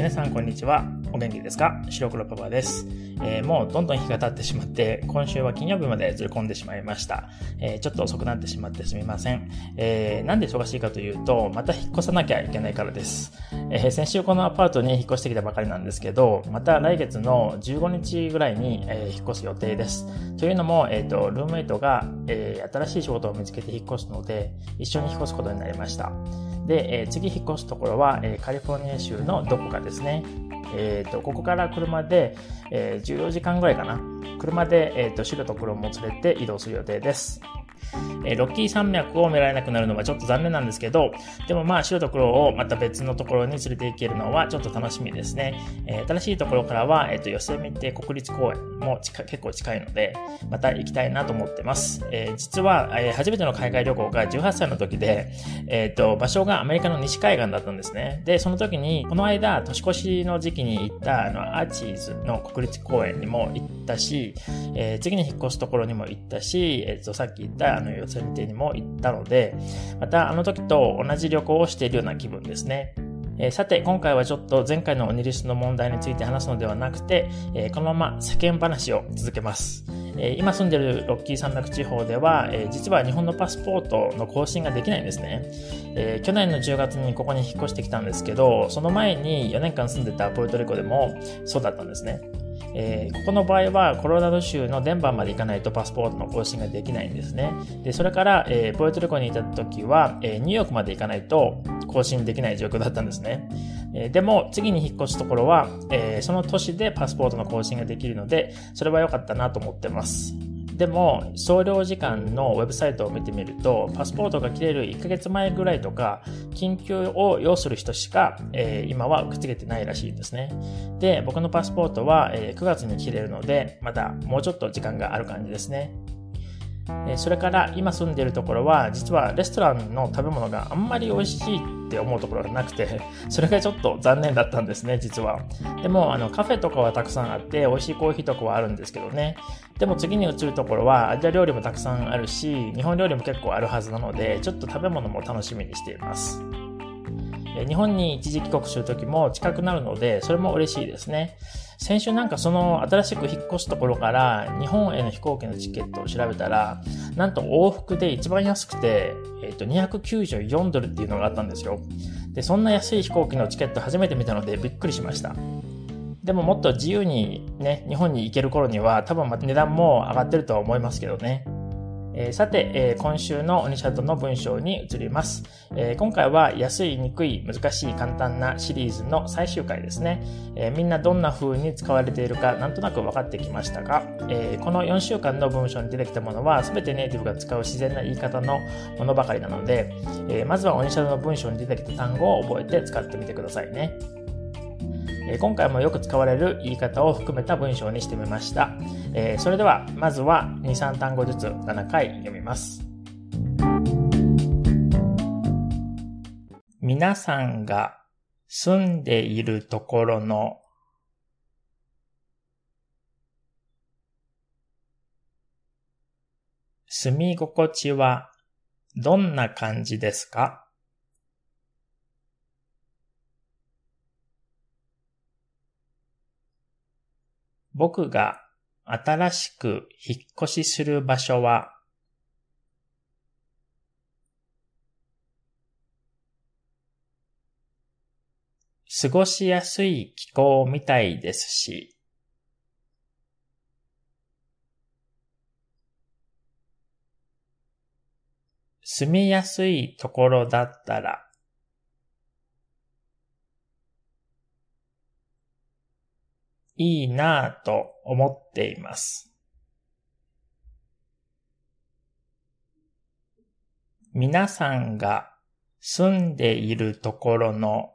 皆さんこんにちは。お元気ですか？白黒パパです、えー、もうどんどん日が経ってしまって、今週は金曜日までずれ込んでしまいました。えー、ちょっと遅くなってしまってすみません。えー、なんで忙しいかというと、また引っ越さなきゃいけないからです。え先週このアパートに引っ越してきたばかりなんですけど、また来月の15日ぐらいに、え引っ越す予定です。というのも、えっ、と、ルームメイトが、え新しい仕事を見つけて引っ越すので、一緒に引っ越すことになりました。で、え次引っ越すところは、えカリフォルニア州のどこかですね。えっ、と、ここから車で、え14時間ぐらいかな。車で、えっ、と、白と黒も連れて移動する予定です。えー、ロッキー山脈を見られなくなるのはちょっと残念なんですけど、でもまあ白と黒をまた別のところに連れて行けるのはちょっと楽しみですね。えー、新しいところからは、えっ、ー、と、ヨセミテ国立公園も結構近いので、また行きたいなと思ってます。えー、実は、えー、初めての海外旅行が18歳の時で、えっ、と、場所がアメリカの西海岸だったんですね。で、その時に、この間、年越しの時期に行った、あの、アーチーズの国立公園にも行ったし、えー、次に引っ越すところにも行ったし、えっ、と、さっき言った、あの、ヨセミテにも行ったので、またあの時と同じ旅行をしているような気分ですね。え、さて、今回はちょっと前回のオニリスの問題について話すのではなくて、え、このまま世間話を続けます。え、今住んでるロッキー山脈地方では、え実は日本のパスポートの更新ができないんですね、え去年の10月にここに引っ越してきたんですけど、その前に4年間住んでたプエルトリコでもそうだったんですね。えー、ここの場合はコロラド州のデンバーまで行かないとパスポートの更新ができないんですね。で、それから、えー、ポエトリコにいた時は、えー、ニューヨークまで行かないと更新できない状況だったんですね。えー、でも、次に引っ越すところは、えー、その都市でパスポートの更新ができるので、それは良かったなと思ってます。でも、総領事館のウェブサイトを見てみると、パスポートが切れる1ヶ月前ぐらいとか、緊急を要する人しか、えー、今は受け付けてないらしいんですね。で、僕のパスポートは、え、9月に切れるので、まだもうちょっと時間がある感じですね。それから今住んでいるところは実はレストランの食べ物があんまり美味しいって思うところがなくて それがちょっと残念だったんですね実はでもあのカフェとかはたくさんあって美味しいコーヒーとかはあるんですけどねでも次に移るところはアジア料理もたくさんあるし日本料理も結構あるはずなのでちょっと食べ物も楽しみにしています日本に一時帰国するときも近くなるのでそれも嬉しいですね先週なんかその新しく引っ越すところから日本への飛行機のチケットを調べたら、なんと往復で一番安くて、えっ、と、294ドルっていうのがあったんですよ。で、そんな安い飛行機のチケット初めて見たのでびっくりしました。でももっと自由にね、日本に行ける頃には多分値段も上がってるとは思いますけどね。えー、さて、えー、今週のオニシャドの文章に移ります、えー、今回は安い、にくい、難しい、簡単なシリーズの最終回ですね。えみんなどんな風に使われているかなんとなく分かってきましたが、えこの4週間の文章に出てきたものは全てネイティブが使う自然な言い方のものばかりなので、えまずはオニシャドの文章に出てきた単語を覚えて使ってみてくださいね。え今回もよく使われる言い方を含めた文章にしてみました。えそれでは、まずは2、3単語ずつ7回読みます。皆さんが住んでいるところの住み心地はどんな感じですか？僕が新しく引っ越しする場所は、過ごしやすい気候みたいですし、住みやすいところだったら、いいなぁと思っています。皆さんが住んでいるところの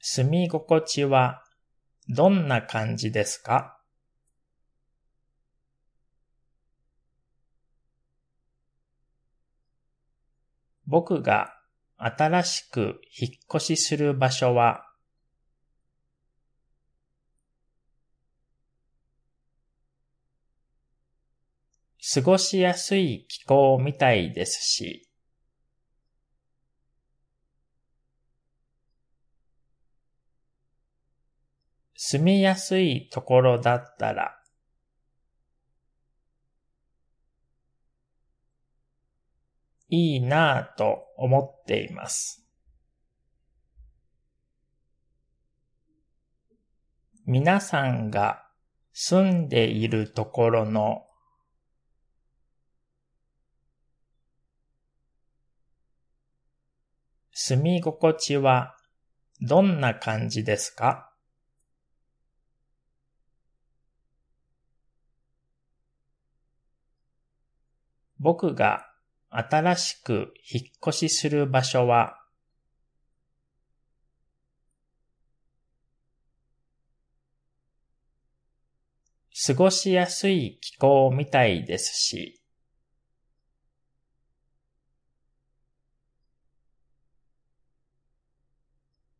住み心地はどんな感じですか？僕が新しく引っ越しする場所は、過ごしやすい気候みたいですし、住みやすいところだったら、いいなぁと思っています。皆さんが住んでいるところの住み心地はどんな感じですか？僕が新しく引っ越しする場所は？過ごしやすい気候みたいですし、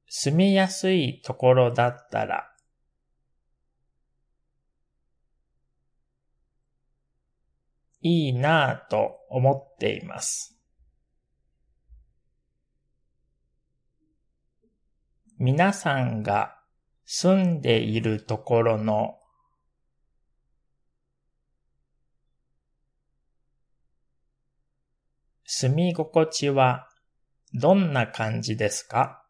住みやすいところだったら、いいなぁと思っています。皆さんが住んでいるところの住み心地はどんな感じですか？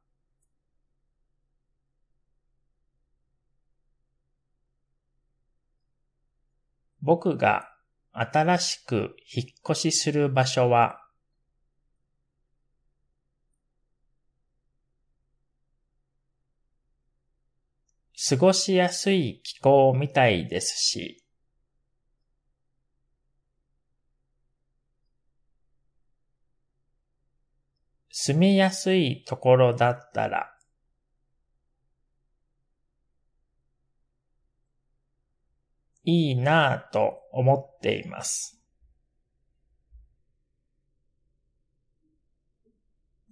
僕が新しく引っ越しする場所は？過ごしやすい気候みたいですし、住みやすいところだったら、いいなぁと思っています。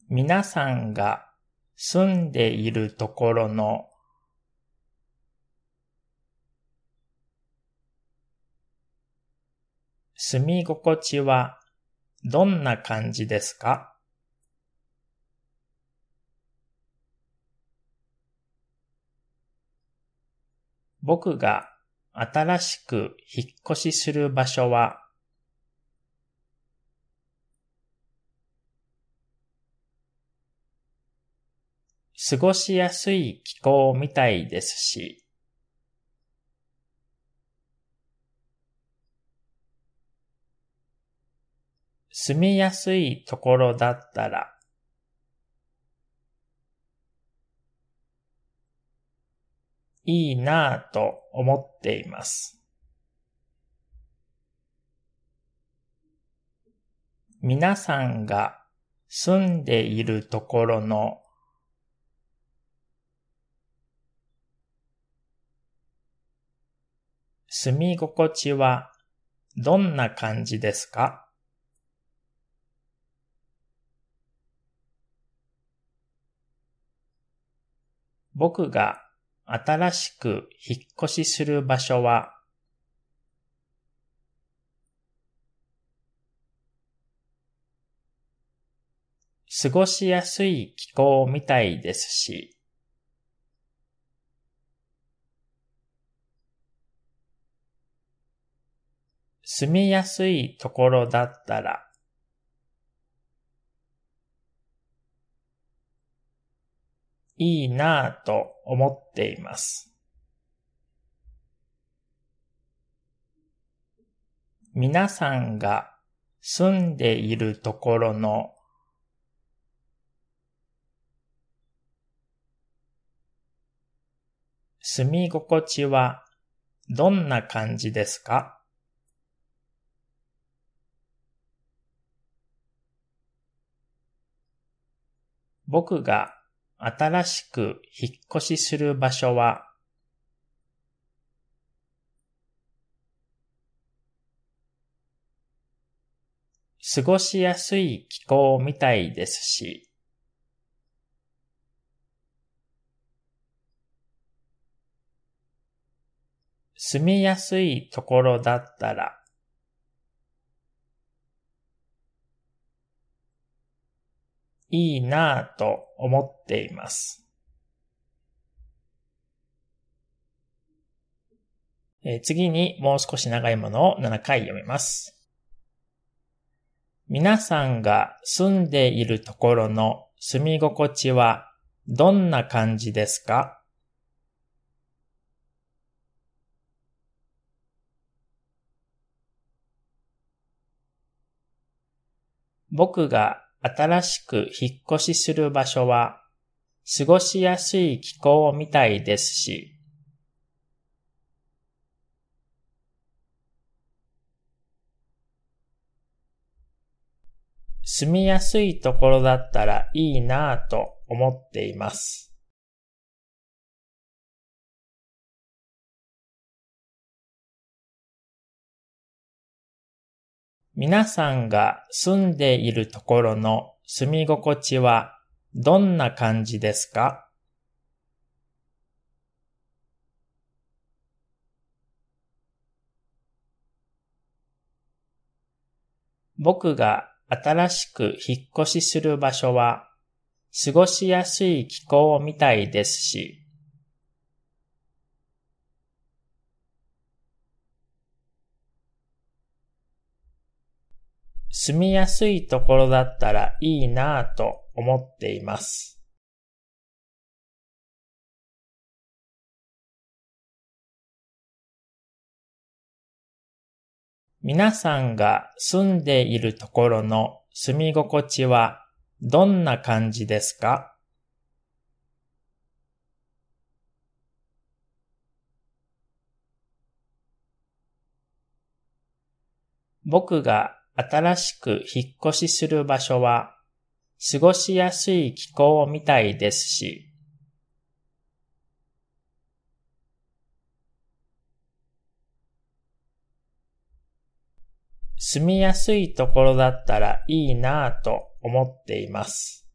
皆さんが住んでいるところの住み心地はどんな感じですか？僕が新しく引っ越しする場所は、過ごしやすい気候みたいですし、住みやすいところだったら、いいなぁと思っています。皆さんが住んでいるところの住み心地はどんな感じですか？僕が新しく引っ越しする場所は、過ごしやすい気候みたいですし、住みやすいところだったら、いいなぁと思っています。皆さんが住んでいるところの住み心地はどんな感じですか？僕が新しく引っ越しする場所は、過ごしやすい気候みたいですし、住みやすいところだったら、いいなぁと思っています。え次にもう少し長いものを7回読みます。皆さんが住んでいるところの住み心地はどんな感じですか？僕が新しく引っ越しする場所は過ごしやすい気候みたいですし、住みやすいところだったらいいなぁと思っています。皆さんが住んでいるところの住み心地はどんな感じですか？僕が新しく引っ越しする場所は過ごしやすい気候みたいですし、住みやすいところだったらいいなぁと思っています。皆さんが住んでいるところの住み心地はどんな感じですか？僕が新しく引っ越しする場所は過ごしやすい気候みたいですし、住みやすいところだったらいいなぁと思っています。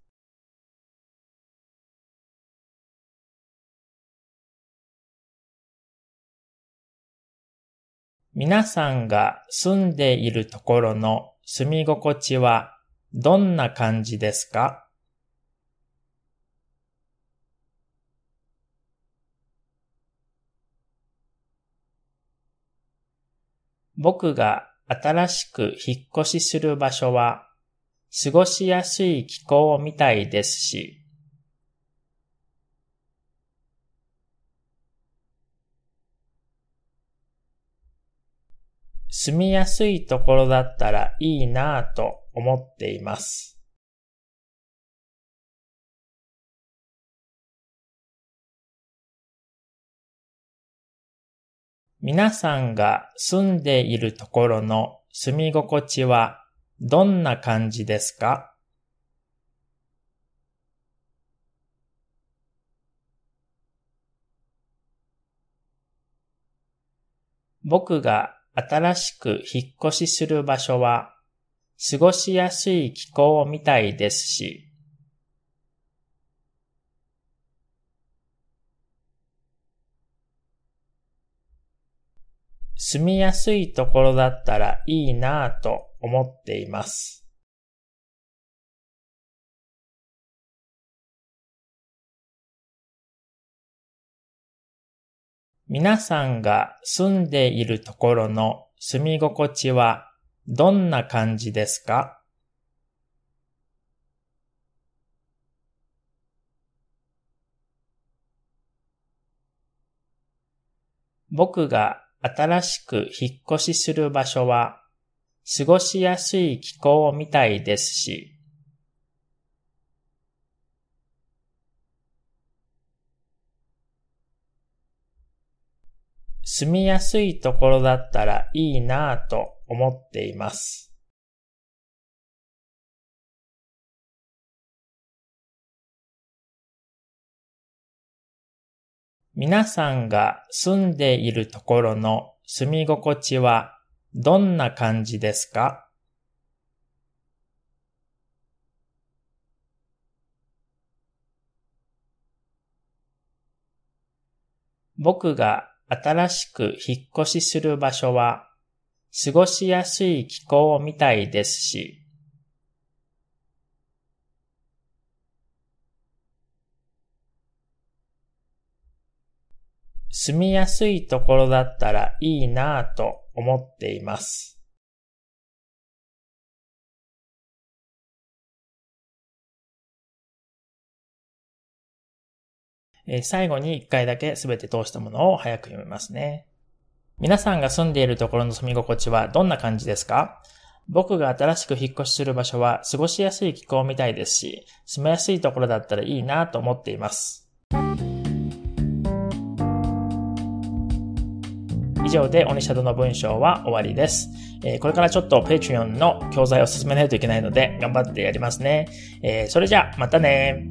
皆さんが住んでいるところの住み心地はどんな感じですか？僕が新しく引っ越しする場所は過ごしやすい気候みたいですし、住みやすいところだったらいいなぁと思っています。皆さんが住んでいるところの住み心地はどんな感じですか？僕が新しく引っ越しする場所は過ごしやすい気候みたいですし、住みやすいところだったらいいなぁと思っています。皆さんが住んでいるところの住み心地はどんな感じですか？僕が新しく引っ越しする場所は過ごしやすい気候みたいですし、住みやすいところだったらいいなぁと思っています。皆さんが住んでいるところの住み心地はどんな感じですか？僕が新しく引っ越しする場所は過ごしやすい気候みたいですし、住みやすいところだったらいいなぁと思っています。最後に一回だけ全て通したものを早く読みますね。皆さんが住んでいるところの住み心地はどんな感じですか？僕が新しく引っ越しする場所は過ごしやすい気候みたいですし、住みやすいところだったらいいなと思っています。以上でオニシャドの文章は終わりです。えー、これからちょっと Patreon の教材を進めないといけないので頑張ってやりますね。えー、それじゃあまたね